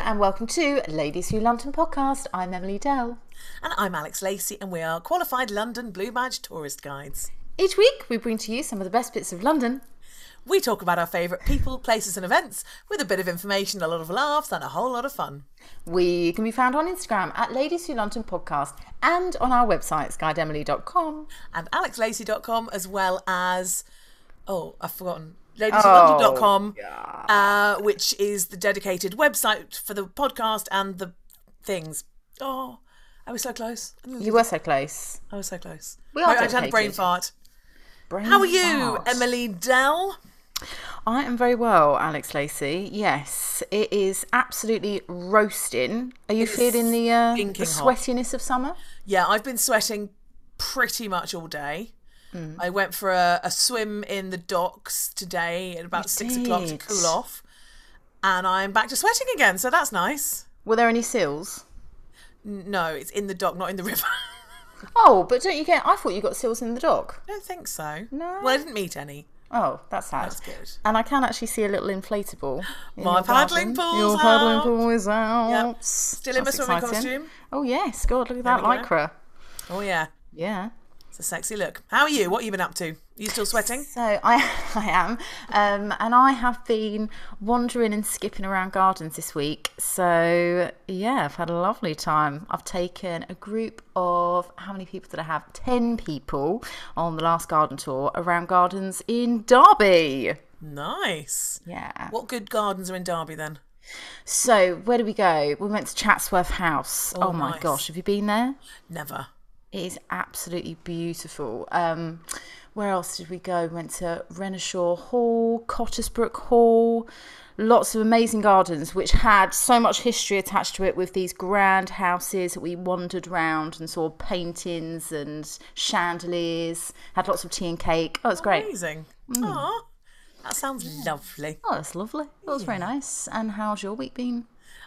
and welcome to Ladies Who London podcast. I'm Emily Dell. And I'm Alex Lacey, and we are qualified London Blue Badge tourist guides. Each week, we bring to you some of the best bits of London. We talk about our favourite people, places, and events with a bit of information, a lot of laughs, and a whole lot of fun. We can be found on Instagram at Ladies Who London podcast and on our website, skydemily.com. And alexlacey.com, as well as, oh, I've forgotten, Oh, ladieswholondon.com, uh, which is the dedicated website for the podcast and the things. Oh, I was so close. You were so close. I was so close. We are I just had a brain fart. Brain How are you, fart. Emily Dell? I am very well, Alex Lacey. Yes, it is absolutely roasting. Are you feeling the, uh, the stinking hot. sweatiness of summer? Yeah, I've been sweating pretty much all day. Mm. I went for a, a swim in the docks today at about six o'clock to cool off. And I'm back to sweating again, so that's nice. Were there any seals? No, it's in the dock, not in the river. Oh, but don't you get? I thought you got seals in the dock. I don't think so. No. Well, I didn't meet any. Oh, that's sad. That's good. And I can actually see a little inflatable. in My paddling pool's Your paddling out. pool is out. Yep. Still in my swimming exciting. costume. Oh yes, God, look at that we go. lycra. Oh, yeah. Yeah. It's a sexy look. How are you? What have you been up to? Are you still sweating? So I, I am, um, and I have been wandering and skipping around gardens this week. So yeah, I've had a lovely time. I've taken a group of how many people did I have? Ten people on the last garden tour around gardens in Derby. Nice. Yeah. What good gardens are in Derby then? So where did we go? We went to Chatsworth House. Oh, my nice. gosh, have you been there? Never. It is absolutely beautiful. Um, where else did we go? We went to Renishaw Hall, Cottesbrooke Hall. Lots of amazing gardens, which had so much history attached to it with these grand houses that we wandered round and saw paintings and chandeliers. Had lots of tea and cake. Oh, it's great. Amazing. Mm. Aw, that sounds lovely. Oh, that's lovely. That was very nice. And how's your week been?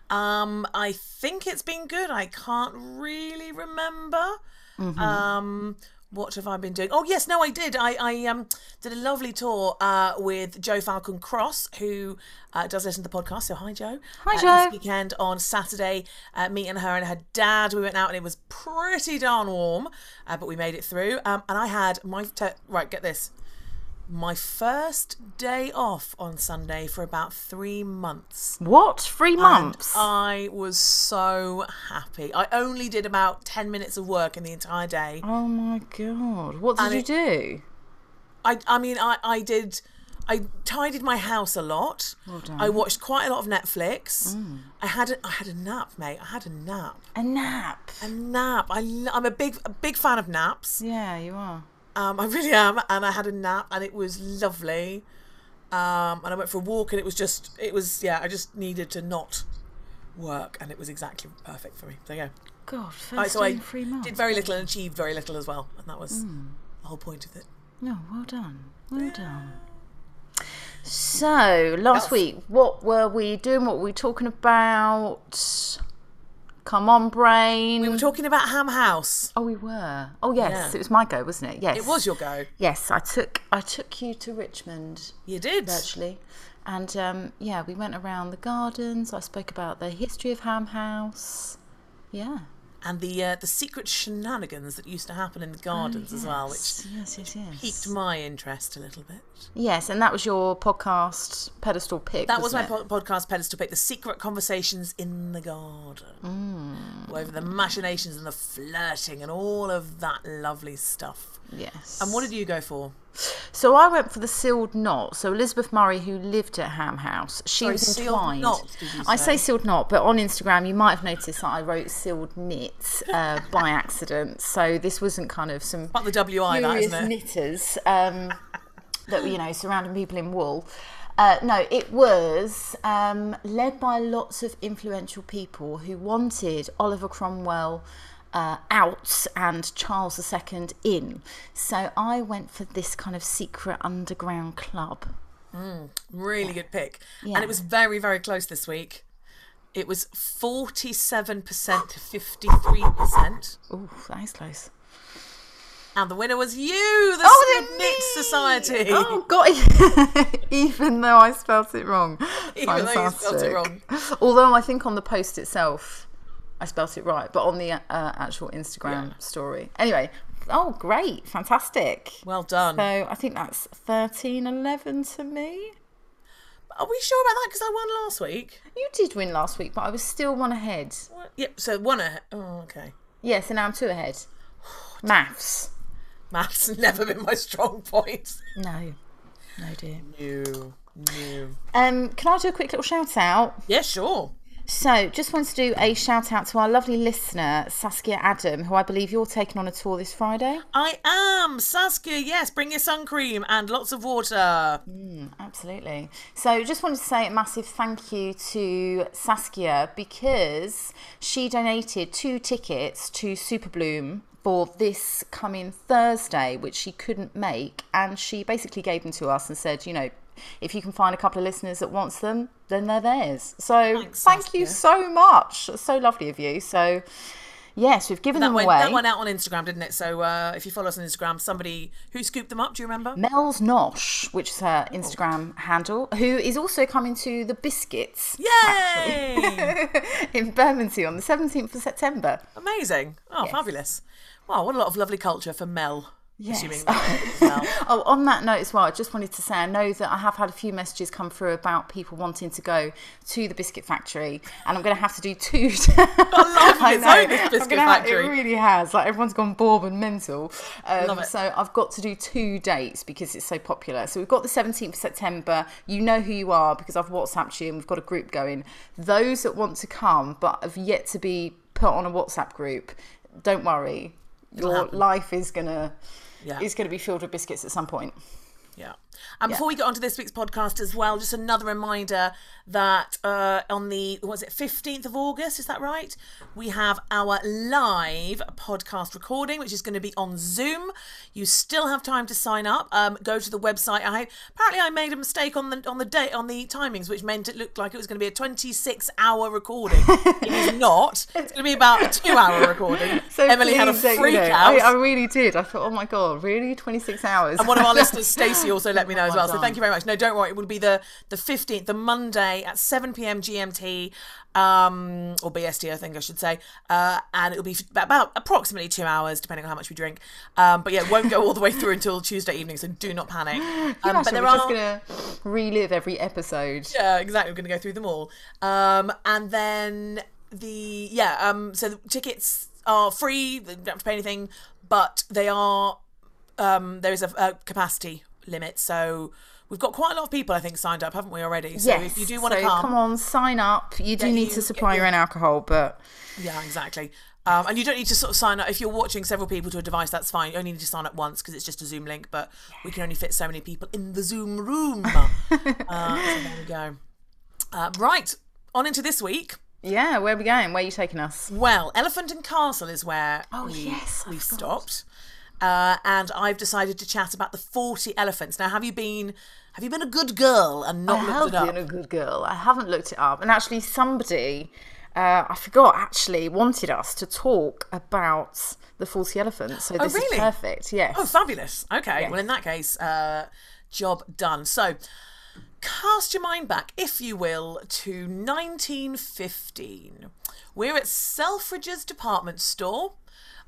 Um, I think it's been good. I can't really remember. Mm-hmm. Um, what have I been doing? Oh yes, no, I did. I, I um did a lovely tour uh, with Joe Falcon Cross, who uh, does listen to the podcast. So hi, Joe. Hi, Uh, Joe. This weekend on Saturday, uh, me and her and her dad. We went out and it was pretty darn warm, uh, but we made it through. Um, and I had my te- right. Get this. My first day off on Sunday for about three months. What? Three months? And I was so happy. I only did about 10 minutes of work in the entire day. oh my god. What did And you it- do? I, I mean, I, I did, I tidied my house a lot. done. I watched quite a lot of Netflix. Mm. I had a, I had a nap, mate. I had a nap. A nap. A nap. I, I'm a big, a big fan of naps. Yeah, you are. Um, I really am. And I had a nap and it was lovely. Um, and I went for a walk and it was just, it was, yeah, I just needed to not work and it was exactly perfect for me. There you go. God, first I, so I three months. did very little and achieved very little as well, and that was the whole point of it. No, well done. Well done. So, last week, what were we doing? What were we talking about? Come on, brain. We were talking about Ham House. oh, we were. Oh, yes, Yeah. it was my go, wasn't it? Yes, It was your go. Yes, I took I took you to Richmond You did. virtually, and um, yeah, we went around the gardens. I spoke about the history of Ham House. Yeah. And the uh, the secret shenanigans that used to happen in the gardens as well, which yes, yes, yes. piqued my interest a little bit. Yes, and that was your podcast pedestal pick. That was my po- podcast pedestal pick, the secret conversations in the garden, Mm. over the machinations and the flirting and all of that lovely stuff. Yes. And what did you go for? So I went for the sealed knot. So Elizabeth Murray, who lived at Ham House, she Sorry, was entwined. knot, I say? sealed knot, but on Instagram you might have noticed that I wrote sealed knit uh, by accident. So this wasn't kind of some But the WI, that isn't it? knitters um, that were, you know surrounding people in wool. Uh, no, it was um, led by lots of influential people who wanted Oliver Cromwell uh, out and Charles II in. So I went for this kind of secret underground club. Really good pick. Yeah. And it was very, very close this week. It was 47% to 53%. Oh, that is close. And the winner was you, the Oh, Knit! Society. Oh, God. Even though I spelt it wrong. Even though you spelt it Fantastic. Although I think on the post itself, I spelt it right, but on the uh, actual Instagram Yeah. story. Anyway, oh, great. Fantastic. Well done. So I think that's 13 11 to me. Are we sure about that? Because I won last week. You did win last week, but I was still one ahead. What? Yep. So one ahead. Oh, okay. Yeah, so now I'm two ahead. Maths. Maths has never been my strong point. No. No, dear. No. No. Um, can I do a quick little shout out? Yeah, sure. So, just wanted to do a shout out to our lovely listener, Saskia Adam, who I believe you're taking on a tour this Friday. I am Saskia. Yes, bring your sun cream and lots of water. Mm, absolutely. So, just wanted to say a massive thank you to Saskia because she donated two tickets to Super Bloom for this coming Thursday, which she couldn't make. And she basically gave them to us and said, you know, if you can find a couple of listeners that wants them, then they're theirs. So, Thanks, thank you so much. So lovely of you. So, yes, we've given That them went, away. that went out on Instagram, didn't it? So uh, if you follow us on Instagram, somebody who scooped them up, do you remember? Mel's Nosh, which is her Instagram handle, who is also coming to the Biscuits Yay! in Bermondsey on the 17th of September. Amazing. Oh, fabulous. Wow, what a lot of lovely culture for Mel. Yes. That. Oh, on that note as well, I just wanted to say I know that I have had a few messages come through about people wanting to go to the biscuit factory, and I'm going to have to do two. I know. this biscuit gonna have- factory. it really has. Like everyone's gone bored and mental. Um, Love it. So I've got to do two dates because it's so popular. So we've got the 17th of September. You know who you are because I've WhatsApped you and we've got a group going. Those that want to come but have yet to be put on a WhatsApp group, don't worry. Your happen. life is gonna Yeah. is gonna be filled with biscuits at some point. Yeah. And before we get on to this week's podcast as well, just another reminder that uh, on the, was it, 15th of August, is that right? We have our live podcast recording, which is going to be on Zoom. You still have time to sign up. Um, go to the website. I Apparently I made a mistake on the on the date, on the timings, which meant it looked like it was going to be a 26 hour recording. it is not. It's going to be about a two hour recording. So Emily had a you freak know, out. I, I really did. I thought, oh my god, really? 26 hours? And one of our listeners, Stacey, also let me know as well. So thank you very much. No, don't worry. It will be the the fifteenth, the Monday at seven pm GMT, um, or BST, I think I should say. Uh, and it'll be about approximately two hours, depending on how much we drink. Um, but yeah, it won't go all the way through until Tuesday evening. So do not panic. Um, but Imagine there we're are. just gonna relive every episode. Yeah, exactly. We're going to go through them all. Um, and then the yeah, um, so the tickets are free. They don't have to pay anything, but they are um, there is a, a capacity limit. So we've got quite a lot of people, I think, signed up, haven't we already? So yes. if you do want to so come, come on, sign up. You do need you- to supply your own alcohol, but yeah, exactly. Um, and you don't need to sort of sign up if you're watching several people to a device. That's fine. You only need to sign up once because it's just a Zoom link. But we can only fit so many people in the Zoom room. uh, so there we go. Uh, right on into this week. yeah, where are we going? Where are you taking us? Well, Elephant and Castle is where Oh, we, yes, we stopped. Uh, and I've decided to chat about the 40 elephants. Now, have you been have you been a good girl and not I looked have it up? been a good girl. I haven't looked it up, and actually, somebody. Uh, I forgot actually wanted us to talk about the 40 elephants. So this Oh, really? is perfect. Yes. Oh, fabulous. Okay. Well, in that case, uh, job done. So, cast your mind back, if you will, to 1915. We're at Selfridge's department store.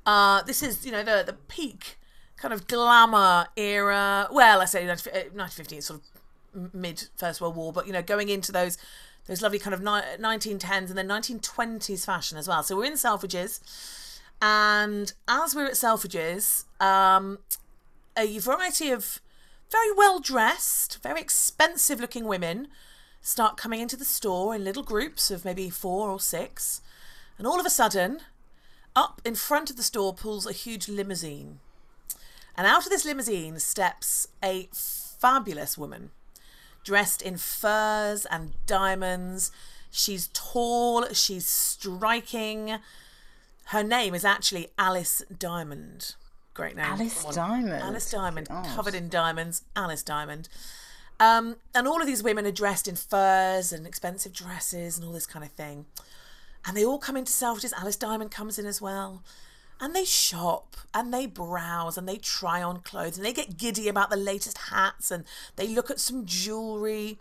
Uh, this is, you know, the, the peak kind of glamour era. Well, I say 19- uh, 1915, it's sort of mid First World War, but, you know, going into those those lovely kind of ni- 1910s and then 1920s fashion as well. So we're in Selfridges. And as we're at Selfridges, um, a variety of very well dressed, very expensive looking women start coming into the store in little groups of maybe four or six. And all of a sudden, up in front of the store pulls a huge limousine. And out of this limousine steps a fabulous woman dressed in furs and diamonds. She's tall, she's striking. Her name is actually Alice Diamond. Great name. Alice Diamond. Alice Diamond, God. covered in diamonds. Alice Diamond. Um, and all of these women are dressed in furs and expensive dresses and all this kind of thing. And they all come into Selfridges. Alice Diamond comes in as well. and they shop and they browse and they try on clothes and they get giddy about the latest hats and they look at some jewelry.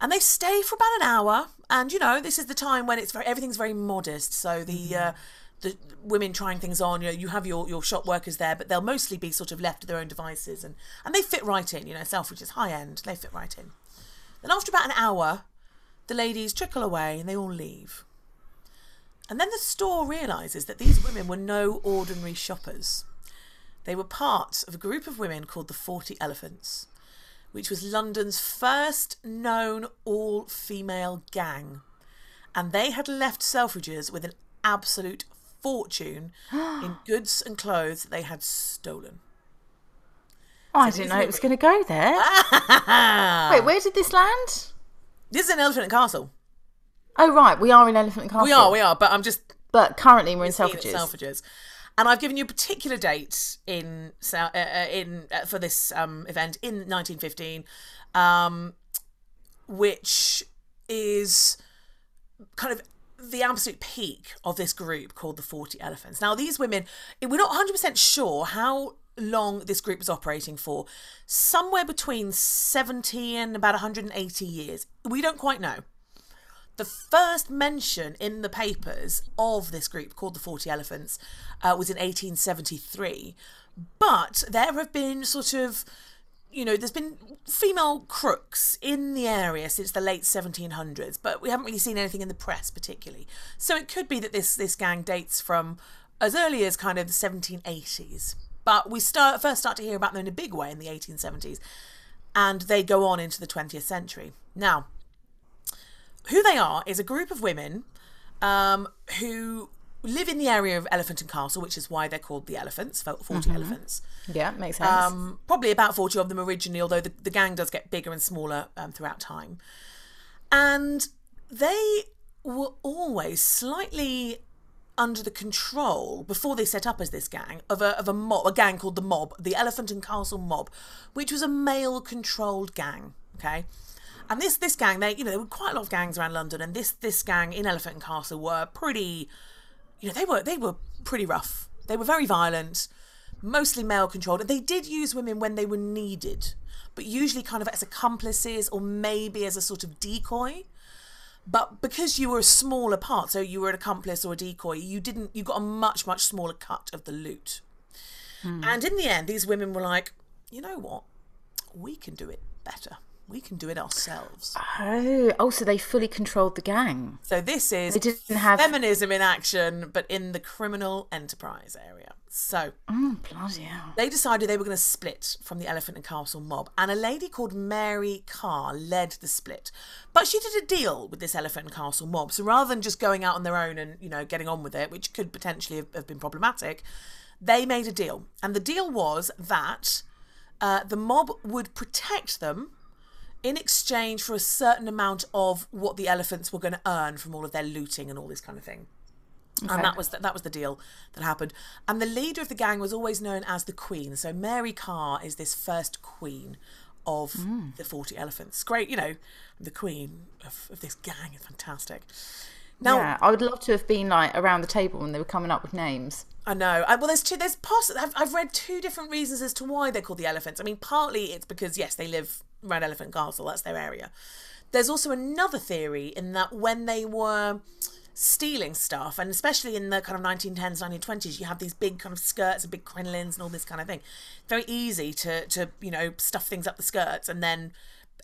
And they stay for about an hour. And you know this is the time when it's very everything's very modest. So the uh, the women trying things on you know you have your your shop workers there but they'll mostly be sort of left to their own devices. And and they fit right in you know selfridges high end they fit right in. Then after about an hour the ladies trickle away and they all leave and then the store realises that these women were no ordinary shoppers. They were part of a group of women called the 40 Elephants, which was London's first known all female gang. And they had left Selfridges with an absolute fortune in goods and clothes that they had stolen. Oh, I didn't know it was going to go there. Wait, where did this land? This is an Elephant Castle. Oh, right. We are in Elephant and Castle. We are, we are, but I'm just But currently we're in Selfridges. Selfridges. And I've given you a particular date in uh, uh, in uh, for this um, event in 1915, um, which is kind of the absolute peak of this group called the 40 Elephants. Now, these women, we're not 100% sure how long this group was operating for, somewhere between 70 and about 180 years. We don't quite know. The first mention in the papers of this group called the 40 Elephants uh, was in 1873. But there have been sort of, you know, there's been female crooks in the area since the late 1700s, but we haven't really seen anything in the press particularly. So it could be that this, this gang dates from as early as kind of the 1780s. But we start first start to hear about them in a big way in the 1870s, and they go on into the 20th century. Now, who they are is a group of women um, who live in the area of Elephant and Castle, which is why they're called the Elephants, 40 elephants. Yeah, makes sense. Um, probably about 40 of them originally, although the, the gang does get bigger and smaller um, throughout time. And they were always slightly under the control before they set up as this gang of a of a mob, a gang called the Mob, the Elephant and Castle Mob, which was a male controlled gang. Okay. And this this gang, they you know there were quite a lot of gangs around London, and this this gang in Elephant and Castle were pretty, you know they were they were pretty rough. They were very violent, mostly male controlled, and they did use women when they were needed, but usually kind of as accomplices or maybe as a sort of decoy. But because you were a smaller part, so you were an accomplice or a decoy, you didn't you got a much much smaller cut of the loot. Hmm. And in the end, these women were like, you know what, we can do it better. We can do it ourselves. oh, oh, so they fully controlled the gang. So this is They didn't have- feminism in action, but in the criminal enterprise area. So Oh, bloody hell. they decided they were going to split from the Elephant and Castle mob, and a lady called Mary Carr led the split. But she did a deal with this Elephant and Castle mob, so rather than just going out on their own and you know getting on with it, which could potentially have, have been problematic, they made a deal, and the deal was that uh, the mob would protect them in exchange for a certain amount of what the elephants were going to earn from all of their looting and all this kind of thing. And that was the, that was the deal that happened. And the leader of the gang was always known as the Queen. So Mary Carr is this first queen of mm. the Forty Elephants. Great, you know, the queen of, of this gang is fantastic. Now yeah, I would love to have been like around the table when they were coming up with names. I know. I, well, there's two. There's poss- I've, I've read two different reasons as to why they're called the elephants. I mean, partly it's because yes, they live around Elephant Castle. That's their area. There's also another theory in that when they were stealing stuff, and especially in the kind of 1910s, 1920s, you have these big kind of skirts and big crinolines and all this kind of thing. Very easy to to you know stuff things up the skirts and then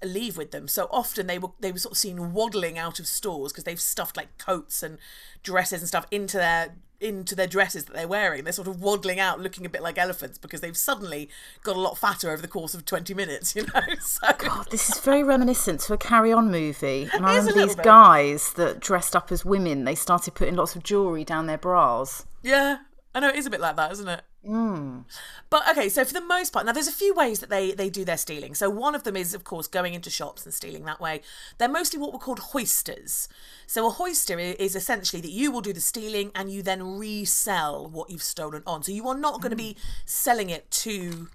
leave with them. So often they were they were sort of seen waddling out of stores because they've stuffed like coats and dresses and stuff into their into their dresses that they're wearing. They're sort of waddling out looking a bit like elephants because they've suddenly got a lot fatter over the course of 20 minutes, you know. So God, this is very reminiscent to a Carry On movie. And I It is a remember these bit. guys that dressed up as women, they started putting lots of jewellery down their bras. Yeah, I know it is a bit like that, isn't it? Mm. But okay, so for the most part, now there's a few ways that they they do their stealing. So one of them is, of course, going into shops and stealing that way. They're mostly what were called hoisters. So a hoister is essentially that you will do the stealing and you then resell what you've stolen on. So you are not going to mm. be selling it to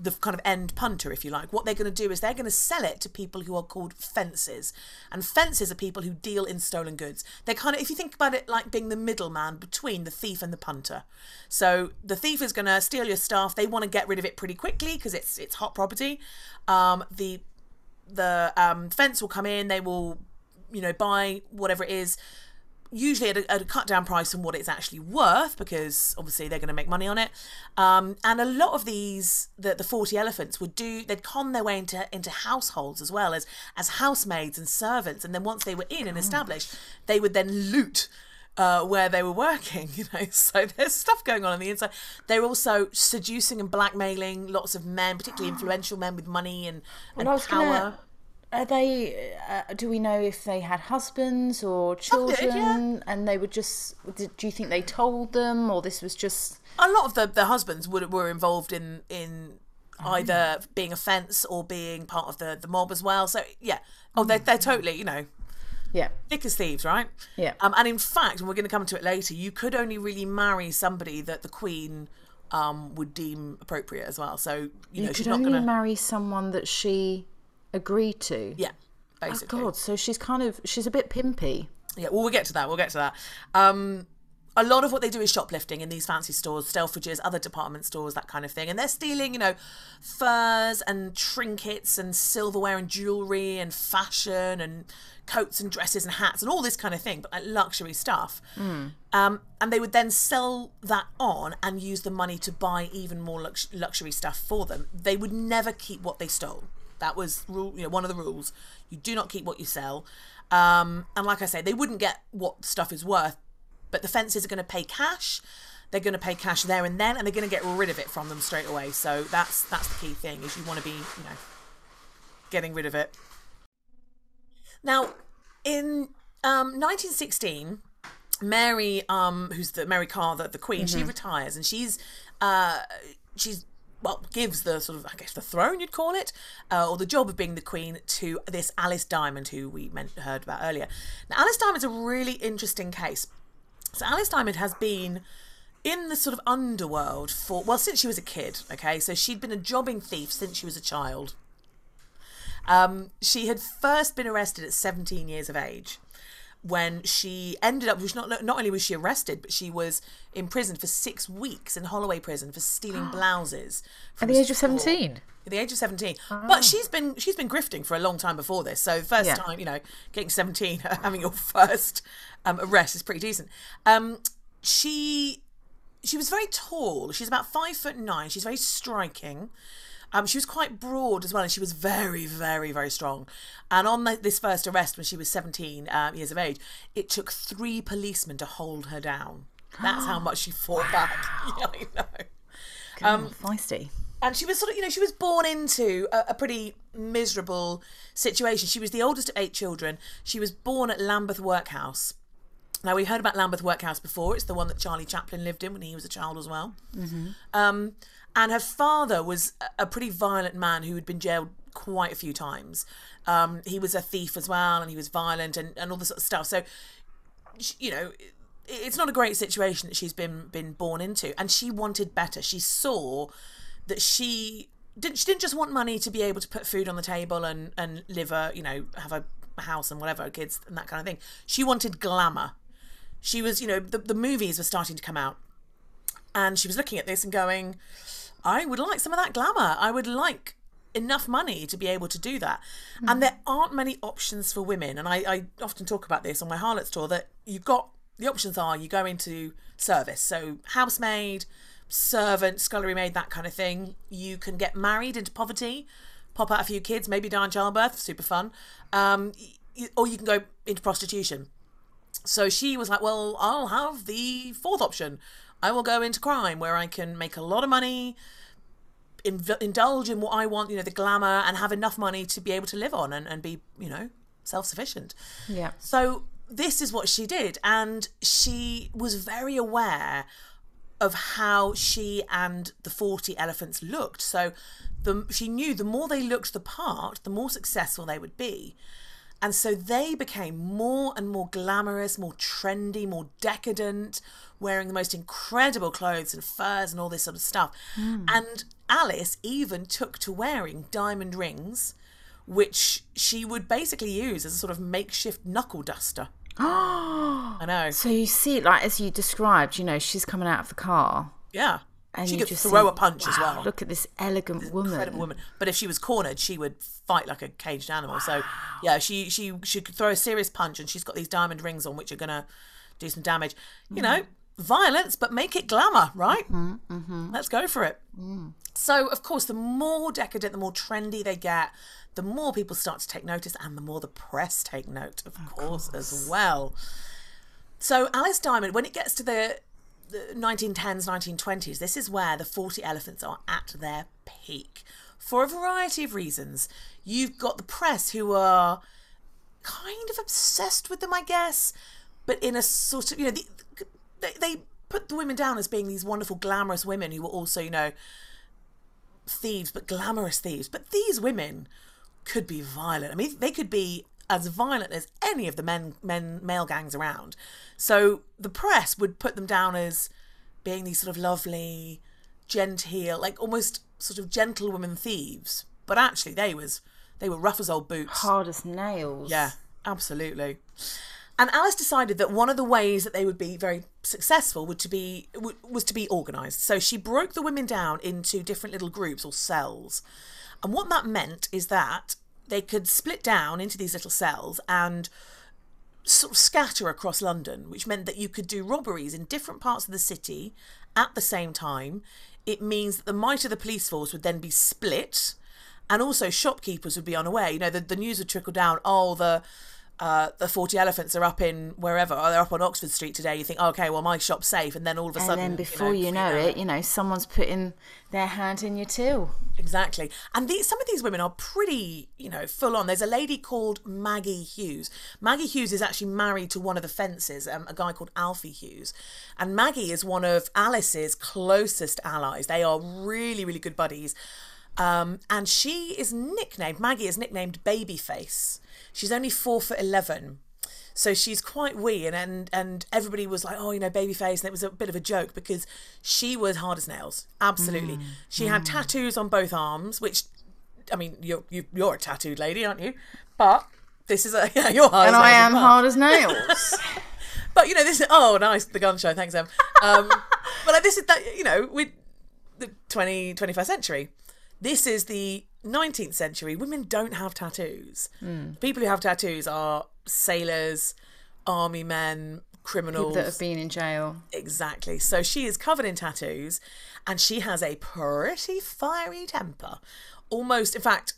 the kind of end punter, if you like. What they're going to do is they're going to sell it to people who are called fences, and fences are people who deal in stolen goods. They're kind of, if you think about it, like being the middleman between the thief and the punter. So the thief is going to steal your stuff. They want to get rid of it pretty quickly because it's it's hot property. Um, the the um, fence will come in. They will, you know, buy whatever it is usually at a, at a, cut down price from what it's actually worth because obviously they're going to make money on it um, and a lot of these the, the 40 elephants would do they'd con their way into into households as well as as housemaids and servants and then once they were in and established they would then loot uh, where they were working, you know. So there's stuff going on on the inside. They're also seducing and blackmailing lots of men, particularly influential men with money and, and was power. gonna- Are they? Uh, do we know if they had husbands or children? did, yeah. And they were just. Did, do you think they told them, or this was just? a lot of the, the husbands would, were involved in in Oh. either being a fence or being part of the, the mob as well. So yeah, oh they're they're totally you know Yeah. thick as thieves, right? Yeah. Um, and in fact, and we're going to come to it later, you could only really marry somebody that the queen um would deem appropriate as well. So you, You know could she's not only going to marry someone that she agreed to. yeah Basically. Oh God, so she's kind of she's a bit pimpy. Yeah, well, we'll get to that. We'll get to that. Um, a lot of what they do is shoplifting in these fancy stores, Selfridges, other department stores, that kind of thing. And they're stealing, you know, furs and trinkets and silverware and jewelry and fashion and coats and dresses and hats and all this kind of thing, but like luxury stuff. Um, and they would then sell that on and use the money to buy even more lux- luxury stuff for them. They would never keep what they stole. That was rule, you know, one of the rules. You do not keep what you sell. Um, and like I say, they wouldn't get what stuff is worth, but the fences are going to pay cash. They're going to pay cash there and then, and they're going to get rid of it from them straight away. So that's that's the key thing: is you want to be, you know, getting rid of it. Now, in um, 1916, Mary, um, who's the Mary Carr, the, the Queen, she retires, and she's uh, she's well gives the sort of I guess the throne you'd call it, uh, or the job of being the Queen to this Alice Diamond, who we meant, heard about earlier. Now, Alice Diamond's a really interesting case. So Alice Diamond has been in the sort of underworld for well since she was a kid. Okay, so she'd been a jobbing thief since she was a child. Um, she had first been arrested at 17 years of age when she ended up, which not, not only was she arrested, but she was imprisoned for six weeks in Holloway prison for stealing blouses. At the age of 17. At the age of 17. But she's been she's been grifting for a long time before this. So first Yeah. time, you know, getting 17, having your first um, arrest is pretty decent. Um, she she was very tall. She's about five foot nine. She's very striking. Um, she was quite broad as well, and she was very, very, very strong. And on the, this first arrest, when she was 17 um, years of age, it took three policemen to hold her down. That's how much she fought back. Yeah, I know. Um, feisty. And she was sort of, you know, she was born into a, a pretty miserable situation. She was the oldest of eight children. She was born at Lambeth Workhouse. Now, we heard about Lambeth Workhouse before. It's the one that Charlie Chaplin lived in when he was a child as well. Um, and her father was a- a pretty violent man who had been jailed quite a few times. Um, he was a thief as well, and he was violent and, and all this sort of stuff. So, you know, it's not a great situation that she's been been born into, and she wanted better. She saw that she didn't. She didn't just want money to be able to put food on the table and and live a you know have a house and whatever kids and that kind of thing. She wanted glamour. She was you know the the movies were starting to come out, and she was looking at this and going, I would like some of that glamour. I would like enough money to be able to do that. And there aren't many options for women. And I, I often talk about this on my Harlots tour that you've got the options are you go into service. So housemaid, servant, scullery maid, that kind of thing. You can get married into poverty, pop out a few kids, maybe die in childbirth, super fun. Um, or you can go into prostitution. So she was like, well, I'll have the fourth option. I will go into crime where I can make a lot of money, inv- indulge in what I want, you know, the glamour, and have enough money to be able to live on and, and be, you know, self sufficient. Yeah. So this is what she did. And she was very aware of how she and the 40 elephants looked. So the, she knew the more they looked the part, the more successful they would be. And so they became more and more glamorous, more trendy, more decadent, wearing the most incredible clothes and furs and all this sort of stuff. Hmm. And Alice even took to wearing diamond rings, which she would basically use as a sort of makeshift knuckle duster. I know. So you see, like as you described, you know, she's coming out of the car. Yeah. And she could throw think, a punch as well. Look at this elegant woman. incredible woman. But if she was cornered, she would fight like a caged animal. So yeah, she she she could throw a serious punch, and she's got these diamond rings on, which are gonna do some damage. You mm-hmm. know, violence, but make it glamour, right? Mm-hmm, mm-hmm. Let's go for it. Mm. So of course, the more decadent, the more trendy they get, the more people start to take notice, and the more the press take note, of, course, as well. So Alice Diamond, when it gets to the, the 1910s, 1920s, this is where the 40 elephants are at their peak. For a variety of reasons. You've got the press who are kind of obsessed with them, I guess, but in a sort of, you know, the, they, they put the women down as being these wonderful, glamorous women who were also, you know, thieves, but glamorous thieves. But these women could be violent. I mean, they could be as violent as any of the men, men, male gangs around. So the press would put them down as being these sort of lovely, genteel, like almost sort of gentlewomen thieves. But actually, they was they were rough as old boots. Hard as nails. Yeah, absolutely. And Alice decided that one of the ways that they would be very successful would to be was to be organised. So she broke the women down into different little groups or cells, and what that meant is that they could split down into these little cells and sort of scatter across London, which meant that you could do robberies in different parts of the city at the same time. It means that the might of the police force would then be split, and also shopkeepers would be unaware. You know, the, the news would trickle down. Oh, the uh, the forty elephants are up in wherever. Oh, they're up on Oxford Street today. You think, oh, okay, well, my shop's safe, and then all of a And sudden, then before you know, it, you know, someone's putting their hand in your till. Exactly. And these, some of these women are pretty, you know, full on. There's a lady called Maggie Hughes. Maggie Hughes is actually married to one of the fences, um, a guy called Alfie Hughes. And Maggie is one of Alice's closest allies. They are really, really good buddies. Um, and she is nicknamed, Maggie is nicknamed Babyface. She's only four foot 11. So she's quite wee, and, and and everybody was like, oh, you know, babyface, and it was a bit of a joke because she was hard as nails. Absolutely, she had tattoos on both arms, which, I mean, you're you, you're a tattooed lady, aren't you? But this is a yeah, you're hard. And as I am well. hard as nails. But you know, this is oh nice the gun show. Thanks, Em. Um, but like this is that you know with the 20, 21st century. This is the 19th century. Women don't have tattoos. Hmm. People who have tattoos are sailors, army men, criminals. that have been in jail. Exactly. So she is covered in tattoos and she has a pretty fiery temper. Almost, in fact,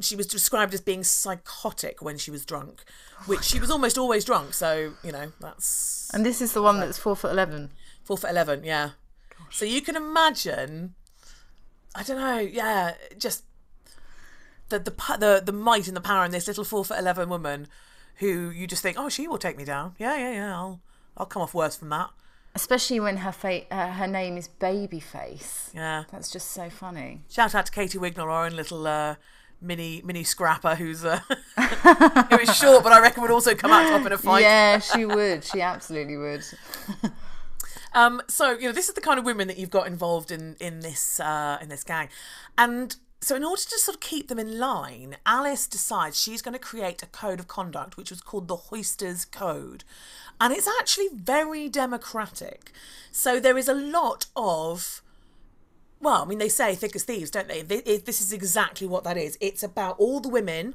she was described as being psychotic when she was drunk, oh which she was almost always drunk. So, you know, that's And this is the one that's four foot eleven. four for 11, yeah. So you can imagine, I don't know, yeah, just the, the, the, the might and the power in this little four foot 11 woman who you just think, oh, she will take me down. Yeah, yeah, yeah, I'll, I'll come off worse from that. Especially when her fa- uh, her name is Babyface. Yeah. That's just so funny. Shout out to Katie Wignall, our own little uh, mini mini scrapper, who's uh, who is short, but I reckon would also come out top in a fight. Yeah, she would. She absolutely would. Um, so you know, this is the kind of women that you've got involved in in this uh, in this gang, and so in order to sort of keep them in line, Alice decides she's going to create a code of conduct, which was called the Hoisters Code, and it's actually very democratic. So there is a lot of well, I mean, they say thick as thieves, don't they? This is exactly what that is. It's about all the women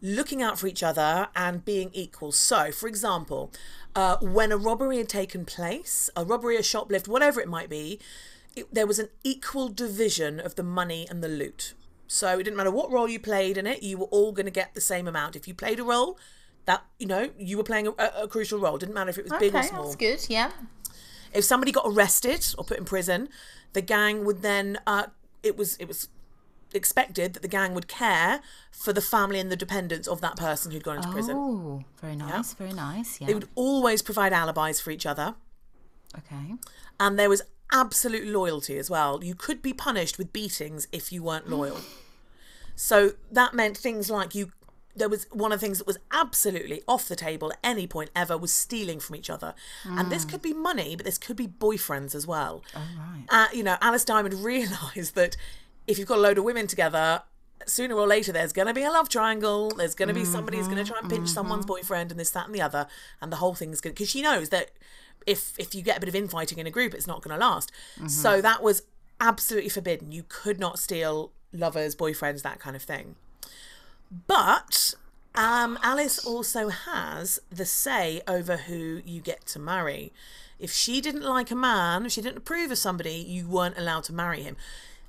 looking out for each other and being equal. So, for example, uh, when a robbery had taken place, a robbery, a shoplift, whatever it might be, it, there was an equal division of the money and the loot. So it didn't matter what role you played in it, you were all going to get the same amount. If you played a role, that you know you were playing a, a, crucial role. Didn't matter if it was big or Okay, small. that's good. Yeah. If somebody got arrested or put in prison, the gang would then uh, it was it was expected that the gang would care for the family and the dependents of that person who'd gone into prison. Oh, very nice. Very nice. Yeah. They would always provide alibis for each other, Okay. and there was absolute loyalty as well. You could be punished with beatings if you weren't mm. loyal. So that meant things like you there was one of the things that was absolutely off the table at any point ever was stealing from each other. And this mm. could be money, but this could be boyfriends as well. Oh, right. Uh, you know, Alice Diamond realised that if you've got a load of women together, sooner or later there's going to be a love triangle. There's going to be somebody who's going to mm-hmm. try and pinch someone's mm-hmm. boyfriend and this, that, and the other. And the whole thing's going to, because she knows that if, if you get a bit of infighting in a group, it's not going to last. So that was absolutely forbidden. You could not steal lovers, boyfriends, that kind of thing. But um, Alice also has the say over who you get to marry. If she didn't like a man, if she didn't approve of somebody, you weren't allowed to marry him.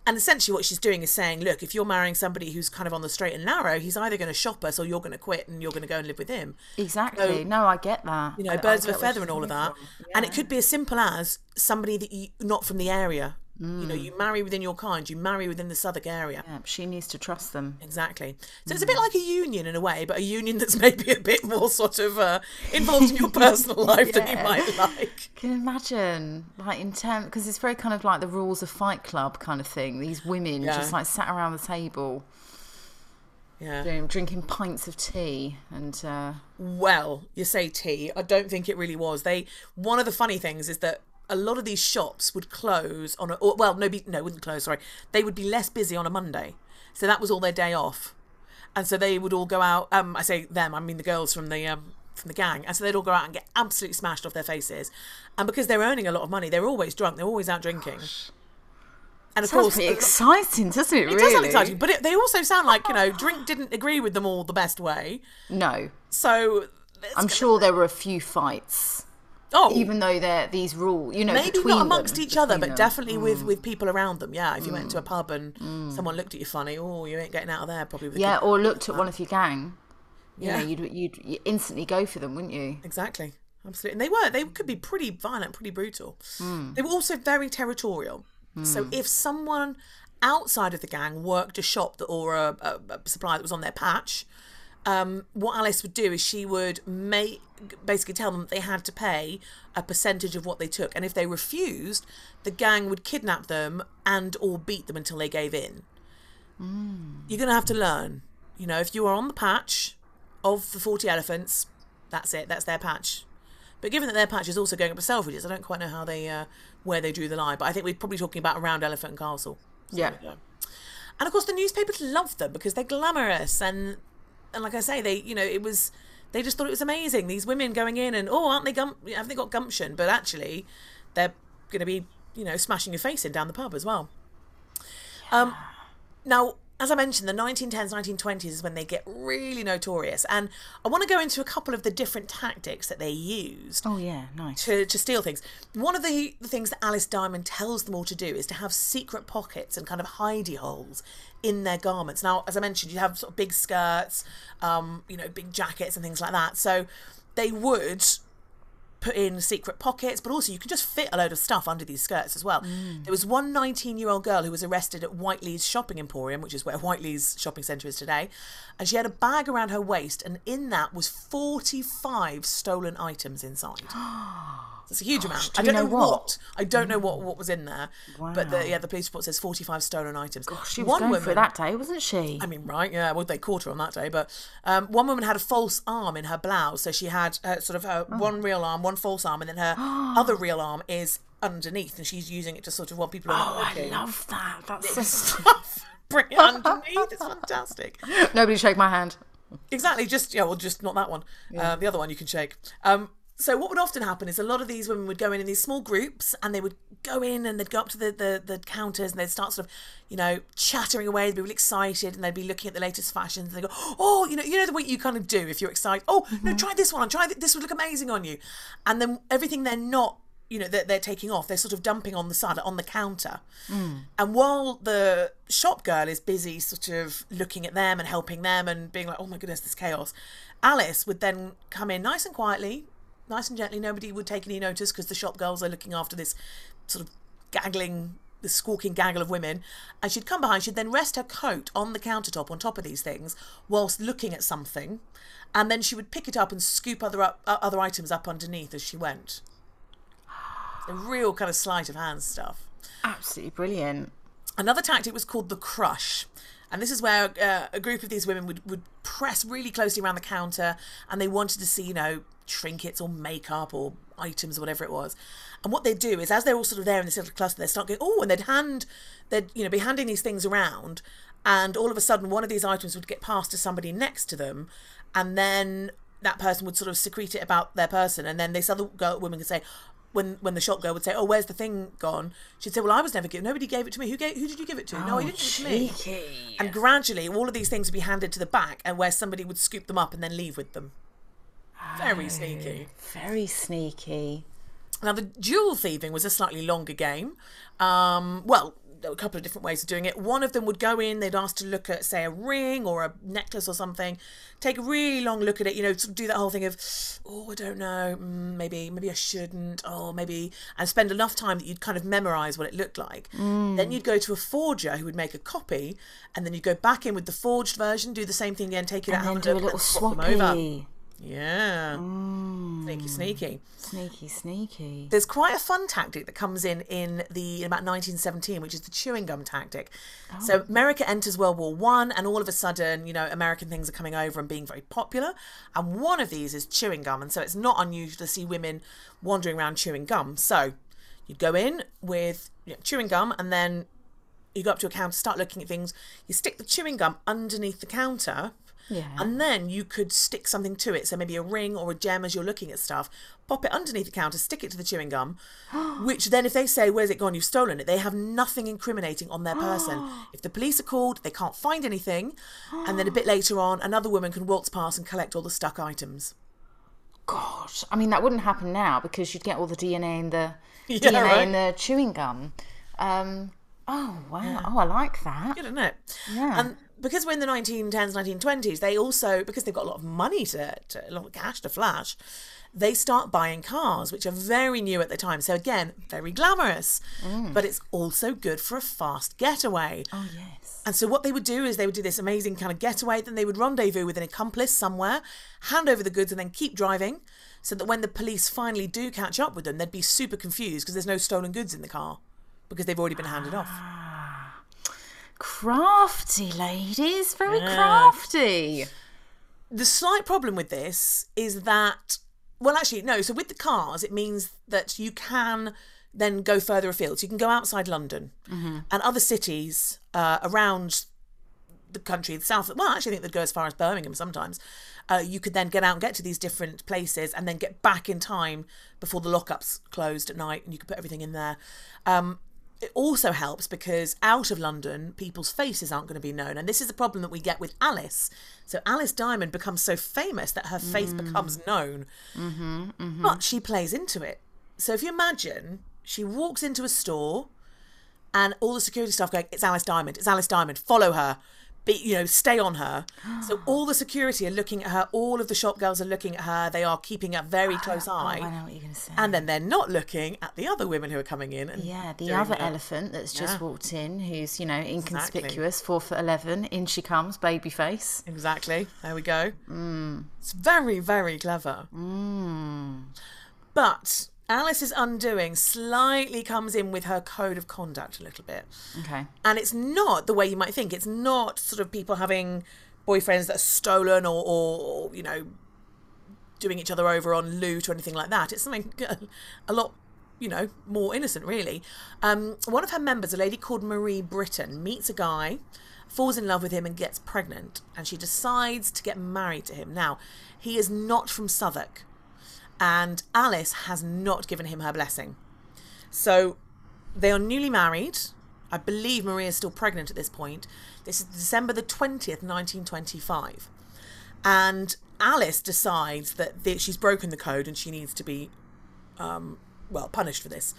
And essentially, what she's doing is saying, look, if you're marrying somebody who's kind of on the straight and narrow, he's either going to shop us or you're going to quit and you're going to go and live with him. Exactly. no, I get that. You know, I- I birds of a feather and all of that. from. And it could be as simple as somebody that you not from the area. You Mm. know, you marry within your kind, you marry within the Southwark area. Yeah, she needs to trust them. Exactly. So Mm. it's a bit like a union in a way, but a union that's maybe a bit more sort of uh, involved in your personal life than you might like. Can you imagine, like in terms, because it's very kind of like the rules of Fight Club kind of thing. These women Yeah. just like sat around the table, Yeah. doing, drinking pints of tea, and uh, Well, you say tea. I don't think it really was. They one of the funny things is that a lot of these shops would close on a or, well, no, be, no, wouldn't close. Sorry, they would be less busy on a Monday, so that was all their day off, and so they would all go out. Um, I say them, I mean the girls from the um from the gang, and so they'd all go out and get absolutely smashed off their faces, and because they're earning a lot of money, they're always drunk. They're always out drinking. And of sounds course, pretty exciting, doesn't it? it really? does sound exciting, but it, they also sound like you know, drink didn't agree with them all the best way. No, So I'm sure there were a few fights, oh, even though they're these rules, you know, maybe between not amongst them, each other, but them. definitely with with people around them. Yeah, if you Mm. went to a pub and someone looked at you funny, oh, you ain't getting out of there probably. With Yeah, or looked at one of your gang. You Yeah. know, you'd, you'd you'd instantly go for them, wouldn't you? exactly, absolutely. And they were they could be pretty violent, pretty brutal. Hmm. They were also very territorial. So if someone outside of the gang worked a shop that or a, a, a supplier that was on their patch. Um, what Alice would do is she would make basically tell them that they had to pay a percentage of what they took, and if they refused, the gang would kidnap them and or beat them until they gave in. You're going to have to learn. You know, if you are on the patch of the 40 elephants, that's it, that's their patch. But given that their patch is also going up to Selfridges, I don't quite know how they, uh, where they drew the line. But I think we're probably talking about around Elephant and Castle. Yeah. And of course, the newspapers love them because they're glamorous and, and like I say, they, you know, it was, they just thought it was amazing. These women going in and oh, aren't they gum? Have they got gumption? But actually, they're going to be, you know, smashing your face in down the pub as well. Um, now, as I mentioned, the 1910s, 1920s is when they get really notorious. And I want to go into a couple of the different tactics that they used Oh yeah, nice. to, to steal things. One of the, the things that Alice Diamond tells them all to do is to have secret pockets and kind of hidey holes in their garments. Now, as I mentioned, you have sort of big skirts, um, you know, big jackets and things like that. So they would put in secret pockets, but also you can just fit a load of stuff under these skirts as well. Mm. There was one 19 year old girl who was arrested at Whiteley's shopping emporium, which is where Whiteley's shopping centre is today, and she had a bag around her waist, and in that was 45 stolen items inside. That's a huge amount. do I don't know, know what? what? I don't know what, what was in there, Wow. but the, yeah, the police report says 45 stolen items. Gosh, She was going for that day, wasn't she? I mean, right? Yeah. Well, they caught her on that day, but um, one woman had a false arm in her blouse, so she had uh, sort of her Oh. one real arm, one false arm, and then her other real arm is underneath, and she's using it to sort of while people oh, I love that. That's so... Stuff. Bring it underneath. It's fantastic. Nobody shake my hand. Exactly. Just yeah. Well, just not that one. Uh, the other one you can shake. Um, so what would often happen is a lot of these women would go in in these small groups and they would go in and they'd go up to the, the, the counters and they'd start sort of, you know, chattering away. They'd be really excited and they'd be looking at the latest fashions. And they go, oh, you know, you know the way you kind of do if you're excited. Oh, no, mm-hmm. try this one. Try th- this would look amazing on you. And then everything they're not, you know, that they're, taking off, they're sort of dumping on the side on the counter. Mm. And while the shop girl is busy sort of looking at them and helping them and being like, oh my goodness, this chaos, Alice would then come in nice and quietly, nice and gently. Nobody would take any notice because the shop girls are looking after this sort of gaggling, the squawking gaggle of women. And she'd come behind, she'd then rest her coat on the countertop on top of these things whilst looking at something. And then she would pick it up and scoop other up, uh, other items up underneath as she went. A real kind of sleight of hand stuff. Absolutely brilliant. Another tactic was called the crush. And this is where uh, a group of these women would, would press really closely around the counter and they wanted to see, you know, trinkets or makeup or items or whatever it was. And what they'd do is, as they're all sort of there in this little cluster, they'd start going, oh, and they'd hand, they'd, you know, be handing these things around. And all of a sudden, one of these items would get passed to somebody next to them. And then that person would sort of secrete it about their person. And then this other girl, woman could say, when when the shop girl would say, "Oh, where's the thing gone?" She'd say, "Well, I was never given. Nobody gave it to me. Who gave? Who did you give it to? no, Oh, you didn't give it to me." And gradually, all of these things would be handed to the back, and where somebody would scoop them up and then leave with them. Very sneaky. Very sneaky. Now, the jewel thieving was a slightly longer game. Um, well, a couple of different ways of doing it. One of them would go in, they'd ask to look at, say, a ring or a necklace or something, take a really long look at it, you know, sort of do that whole thing of, oh, I don't know, mm, maybe, maybe I shouldn't, oh, maybe, and spend enough time that you'd kind of memorize what it looked like. Then you'd go to a forger who would make a copy, and then you'd go back in with the forged version, do the same thing again, take it out, And then have do a little and swap over. Yeah. Sneaky, mm. sneaky. Sneaky, sneaky. There's quite a fun tactic that comes in in the in about 1917, which is the chewing gum tactic. Oh. So America enters World War One, and all of a sudden, you know, American things are coming over and being very popular. And one of these is chewing gum, and so it's not unusual to see women wandering around chewing gum. So you'd go in with you know, chewing gum, and then you go up to a counter, start looking at things. You stick the chewing gum underneath the counter. Yeah. And then you could stick something to it. So maybe a ring or a gem as you're looking at stuff. Pop it underneath the counter, stick it to the chewing gum, which then if they say, Where's it gone? You've stolen it, they have nothing incriminating on their person. if the police are called, they can't find anything. And then a bit later on, another woman can waltz past and collect all the stuck items. Gosh, I mean that wouldn't happen now because you'd get all the DNA in the Yeah, DNA right. in the chewing gum. Um, oh wow! Oh, I like that. Good, isn't it? Yeah. And because we're in the 1910s, 1920s, they also, because they've got a lot of money to, to a lot of cash to flash, they start buying cars, which are very new at the time. So again, very glamorous, mm. but it's also good for a fast getaway. Oh yes. And so what they would do is they would do this amazing kind of getaway, then they would rendezvous with an accomplice somewhere, hand over the goods, and then keep driving, so that when the police finally do catch up with them, they'd be super confused because there's no stolen goods in the car because they've already been handed off. Ah. Crafty ladies, very Yeah. crafty. the slight problem with this is that well actually no. So with the cars it means that you can then go further afield. So you can go outside london and other cities uh, around the country the south well actually i think they'd go as far as birmingham sometimes. Uh, you could then get out and get to these different places and then get back in time before the lockups closed at night and you could put everything in there. Um, it also helps because out of London, people's faces aren't going to be known. And this is the problem that we get with Alice. So Alice Diamond becomes so famous that her face becomes known. Mm-hmm, But she plays into it. So if you imagine, she walks into a store and all the security staff going, It's Alice Diamond, it's Alice Diamond, follow her. Be, you know, stay on her. So all the security are looking at her, all of the shop girls are looking at her, they are keeping a very close Oh, I eye. know what you're going to say. And then they're not looking at the other women who are coming in. And yeah, the other the- elephant that's just Yeah. walked in, who's you know inconspicuous, four foot eleven. In she comes, baby face. Exactly. There we go. Mm. It's very, very clever. Mm. But Alice's undoing slightly comes in with her code of conduct a little bit. Okay. And it's not the way you might think. It's not sort of people having boyfriends that are stolen or, or, you know, doing each other over on loot or anything like that. It's something a lot, you know, more innocent, really. Um, one of her members, a lady called Marie Britton, meets a guy, falls in love with him, and gets pregnant. And she decides to get married to him. Now, he is not from Southwark, and Alice has not given him her blessing. So they are newly married. I believe Maria is still pregnant at this point. This is December the 20th, 1925. And Alice decides that the, she's broken the code and she needs to be, um, well, punished for this.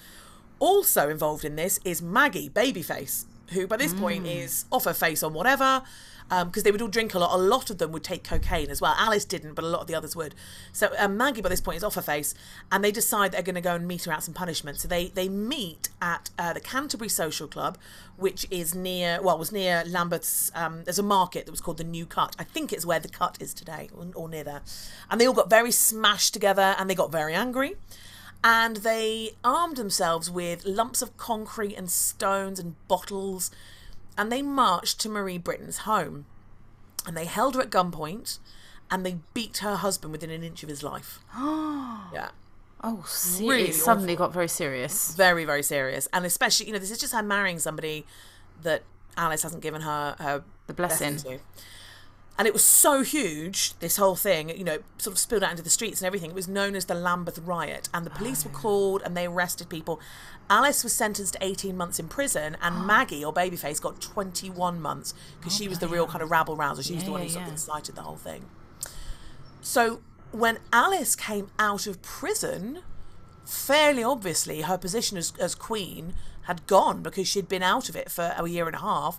Also involved in this is Maggie, Babyface, who by this point is off her face on whatever, because they would all drink a lot. A lot of them would take cocaine as well. Alice didn't, but a lot of the others would. So um, Maggie by this point is off her face, and they decide they're going to go and meet her out some punishment. So they they meet at uh, the Canterbury Social Club, which is near well was near Lambeth's. Um, there's a market that was called the New Cut. I think it's where the Cut is today, or, or near there. And they all got very smashed together, and they got very angry and they armed themselves with lumps of concrete and stones and bottles and they marched to Marie Britton's home. And they held her at gunpoint and they beat her husband within an inch of his life. yeah. Oh, see, Really it suddenly got very serious. Very, very serious. And especially, you know, this is just her marrying somebody that Alice hasn't given her her The blessing. to. And it was so huge, this whole thing, you know, sort of spilled out into the streets and everything. It was known as the Lambeth Riot. And the police were oh. called and they arrested people. Alice was sentenced to 18 months in prison, and oh. Maggie, or Babyface, got 21 months because oh, she was the real kind of rabble rouser. She was the one who yeah, sort of incited the whole thing. So when Alice came out of prison, fairly obviously her position as, as queen had gone because she'd been out of it for a year and a half.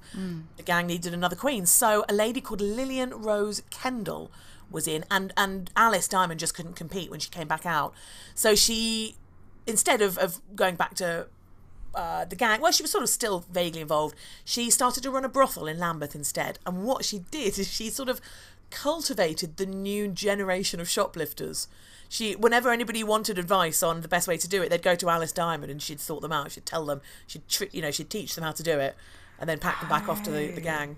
The gang needed another queen. So a lady called Lillian Rose Kendall was in, and, and Alice Diamond just couldn't compete when she came back out. So she, instead of, of going back to uh, the gang, well, she was sort of still vaguely involved. She started to run a brothel in Lambeth instead. And what she did is she sort of cultivated the new generation of shoplifters. She, whenever anybody wanted advice on the best way to do it, they'd go to Alice Diamond and she'd sort them out. She'd tell them, she'd, tri- you know, she'd teach them how to do it, and then pack them back off to the, the gang.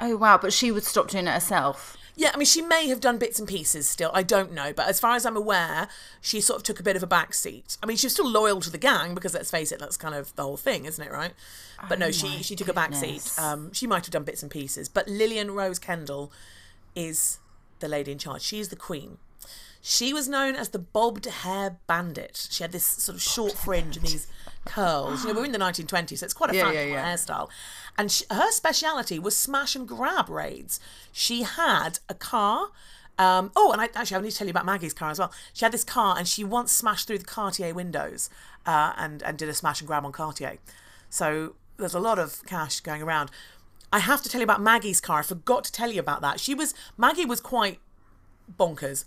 Oh wow! But she would stop doing it herself. Yeah, I mean, she may have done bits and pieces still. I don't know. But as far as I'm aware, she sort of took a bit of a back seat. I mean, she was still loyal to the gang because let's face it, that's kind of the whole thing, isn't it, right? But no, Oh she, she took a back seat. Um, she might have done bits and pieces. But Lillian Rose Kendall is the lady in charge. She's the queen. She was known as the bobbed hair bandit. She had this sort of short fringe and these curls. You know, we're in the 1920s, so it's quite a Yeah, fashionable yeah, yeah. hairstyle. And she, her speciality was smash and grab raids. She had a car. Um, oh, and I, actually, I need to tell you about Maggie's car as well. She had this car, and she once smashed through the Cartier windows uh, and and did a smash and grab on Cartier. So there's a lot of cash going around. I have to tell you about Maggie's car. I forgot to tell you about that. She was Maggie was quite bonkers.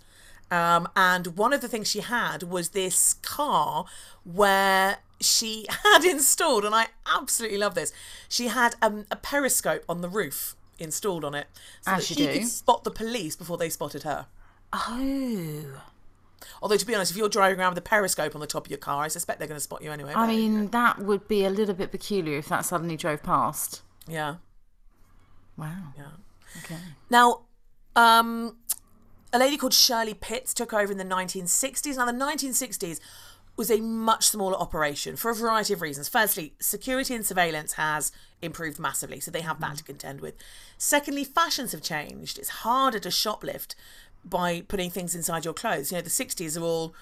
Um, and one of the things she had was this car where she had installed, and I absolutely love this. She had um, a periscope on the roof installed on it, so As that she do. could spot the police before they spotted her. Oh. Although to be honest, if you're driving around with a periscope on the top of your car, I suspect they're going to spot you anyway. I mean, that would be a little bit peculiar if that suddenly drove past. yeah, Wow. yeah. Okay. Now, um, a lady called Shirley Pitts took over in the 1960s. Now, the 1960s was a much smaller operation for a variety of reasons. Firstly, security and surveillance has improved massively, so they have that to mm. contend with. Secondly, fashions have changed. It's harder to shoplift by putting things inside your clothes. You know, the 60s are all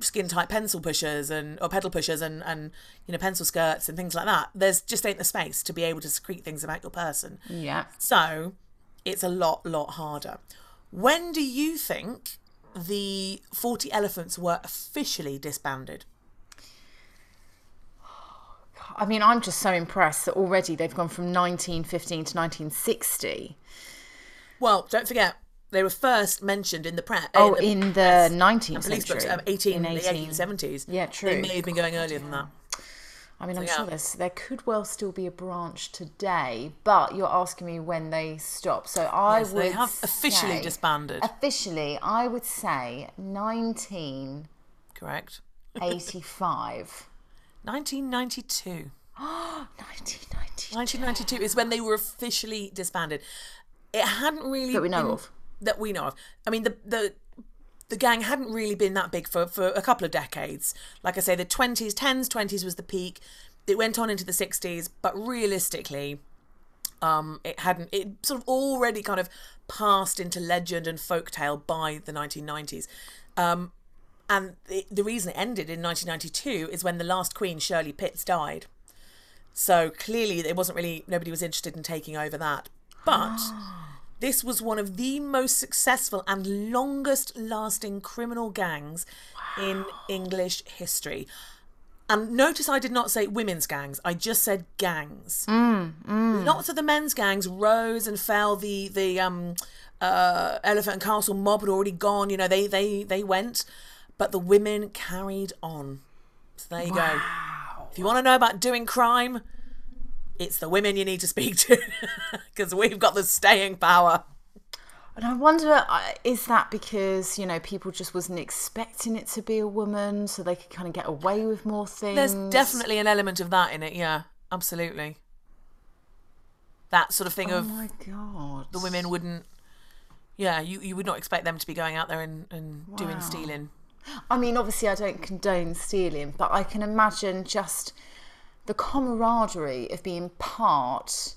skin tight pencil pushers and or pedal pushers and and you know pencil skirts and things like that. There's just ain't the space to be able to secrete things about your person. Yeah. So it's a lot, lot harder. When do you think the 40 elephants were officially disbanded? I mean, I'm just so impressed that already they've gone from 1915 to 1960. Well, don't forget, they were first mentioned in the press. Oh, in the 19th police century. books, um, 18, in the 1870s. Yeah, They may have been going earlier than that. I mean, I'm yeah. sure there's, there could well still be a branch today, but you're asking me when they stop. So I Yes, would they have officially say- disbanded. Officially, I would say 19. Correct. 85. 1992. 1992. 1992 is when they were officially disbanded. It hadn't really That we know been- of. That we know of. I mean, the the the gang hadn't really been that big for for a couple of decades. Like I say, the 20s, 10s, 20s was the peak. It went on into the 60s, but realistically, um, it hadn't. It sort of already kind of passed into legend and folktale by the 1990s. Um, and the, the reason it ended in 1992 is when the last queen, Shirley Pitts, died. So clearly, it wasn't really nobody was interested in taking over that. But this was one of the most successful and longest lasting criminal gangs in English history. And notice I did not say women's gangs, I just said gangs. Lots of the men's gangs rose and fell. The the um uh Elephant and Castle mob had already gone, you know, they they they went, but the women carried on. So there you go. If you want to know about doing crime, it's the women you need to speak to because we've got the staying power. And I wonder, uh, is that because, you know, people just wasn't expecting it to be a woman, so they could kind of get away with more things? There's definitely an element of that in it, yeah, absolutely. That sort of thing Oh of my god. the women wouldn't. Yeah, you, you would not expect them to be going out there and, and doing stealing. I mean, obviously, I don't condone stealing, but I can imagine just the camaraderie of being part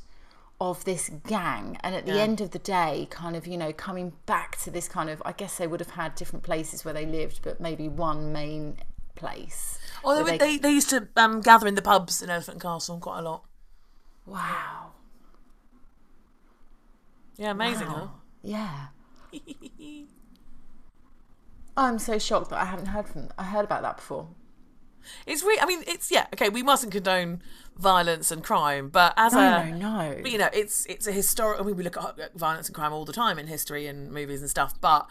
of this gang, and at the Yeah. end of the day, kind of, you know, coming back to this kind of. I guess they would have had different places where they lived, but maybe one main place. Oh, they, would- they, they used to um, gather in the pubs in Elephant Castle quite a lot. Wow. Yeah, amazing, Wow. Yeah. I'm so shocked that I haven't heard from. I heard about that before. It's really, I mean, it's yeah, okay. We mustn't condone violence and crime, but as No, a no, no. But you know, it's it's a historic. I mean, we look at violence and crime all the time in history and movies and stuff. But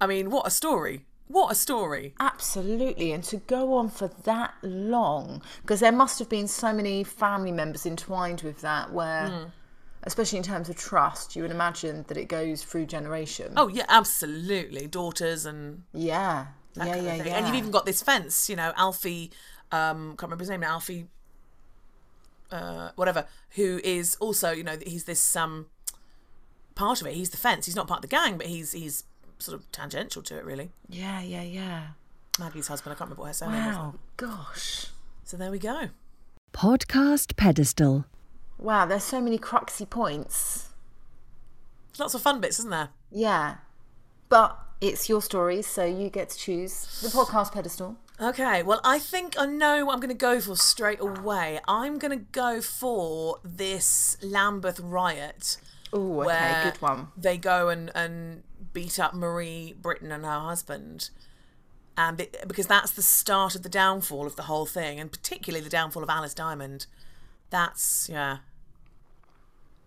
I mean, what a story! What a story! Absolutely, and to go on for that long, because there must have been so many family members entwined with that, where, Hmm. especially in terms of trust, you would imagine that it goes through generation. Oh yeah, absolutely. Daughters and yeah, yeah, kind of yeah, yeah. And you've even got this fence. You know, Alfie. Um, can't remember his name now. Alfie. Uh, whatever. Who is also, you know, he's this um part of it. He's the fence. He's not part of the gang, but he's he's sort of tangential to it, really. yeah, yeah, yeah. Maggie's husband. I can't remember what her surname was. Wow, gosh, So there we go. Podcast pedestal. wow. There's so many cruxy points. Lots of fun bits, isn't there? Yeah, but it's your story, so you get to choose the podcast pedestal. Okay, well, I think I know what I'm going to go for straight away. I'm going to go for this Lambeth riot. Oh, okay, where good one. They go and, and beat up Marie Britton and her husband. And it, because that's the start of the downfall of the whole thing, and particularly the downfall of Alice Diamond. That's, yeah.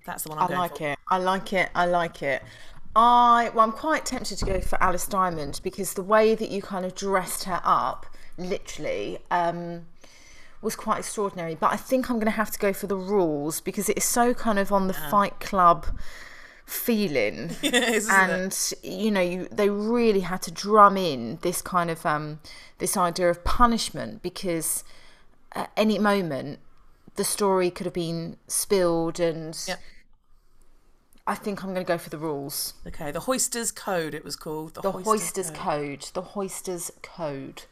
That's the one I'm I going like for. it. I like it. I like it. I well, I'm quite tempted to go for Alice Diamond because the way that you kind of dressed her up, literally, um, was quite extraordinary. But I think I'm going to have to go for the rules because it is so kind of on the Fight Club feeling. Isn't it? and you know you, they really had to drum in this kind of um, this idea of punishment because at any moment the story could have been spilled and Yep. I think I'm going to go for the rules. Okay, the Hoisters Code, it was called. The Hoisters Code. The Hoisters Code.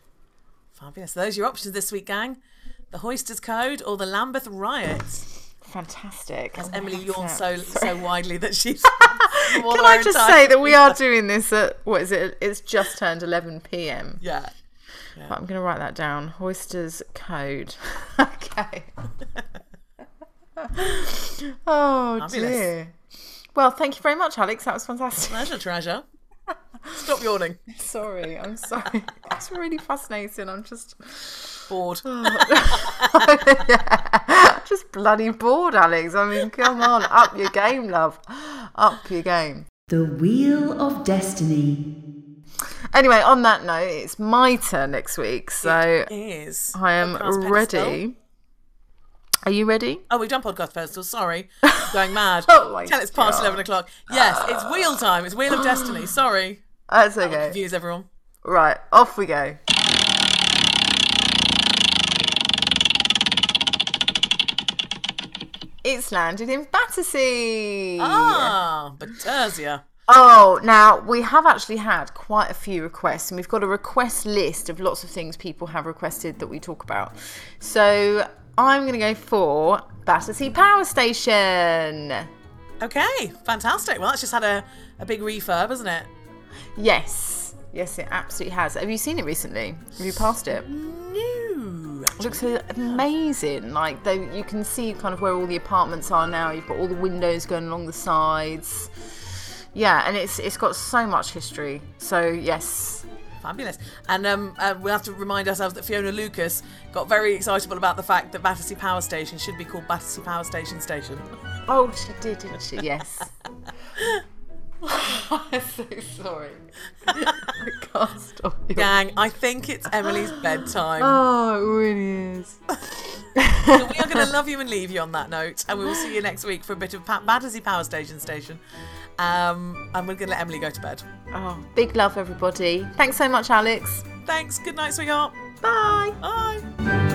Fabulous. Those are your options this week, gang. The Hoisters Code or the Lambeth Riots. Fantastic. As Emily yawns so so widely that she's. Can I just say that we are doing this at what is it? It's just turned 11 p.m. Yeah. But I'm going to write that down. Hoisters Code. okay. oh Fabulous. dear. Well, thank you very much, Alex. That was fantastic. Pleasure, treasure. Stop yawning. Sorry, I'm sorry. It's really fascinating. I'm just Bored. yeah. just bloody bored, Alex. I mean, come on, up your game, love. Up your game. The Wheel of Destiny. Anyway, on that note, it's my turn next week, so It is. I am Podcast ready. Are you ready? Oh, we've done podcast pedestal. Sorry, going mad. Oh Tell it's past God. eleven o'clock. Yes, it's wheel time. It's wheel of destiny. Sorry, That's okay. confuse everyone. Right, off we go. It's landed in Battersea. Ah, Batasia. Oh, now we have actually had quite a few requests, and we've got a request list of lots of things people have requested that we talk about. So I'm going to go for Battersea Power Station. Okay, fantastic. Well, that's just had a, a big refurb, hasn't it? Yes, yes, it absolutely has. Have you seen it recently? Have you passed it? No. It looks amazing. Like they, you can see kind of where all the apartments are now. You've got all the windows going along the sides. Yeah, and it's it's got so much history. So yes, Fabulous. And um, uh, we'll have to remind ourselves that Fiona Lucas got very excitable about the fact that Battersea Power Station should be called Battersea Power Station Station. Oh, she did, didn't she? Yes. I'm so sorry. I can't stop you. Gang, I think it's Emily's bedtime. Oh, it really is. So we are going to love you and leave you on that note, and we will see you next week for a bit of pa- Battersea Power Station Station. Um, and we're going to let Emily go to bed. Oh, big love, everybody. Thanks so much, Alex. Thanks. Good night, sweetheart. Bye. Bye.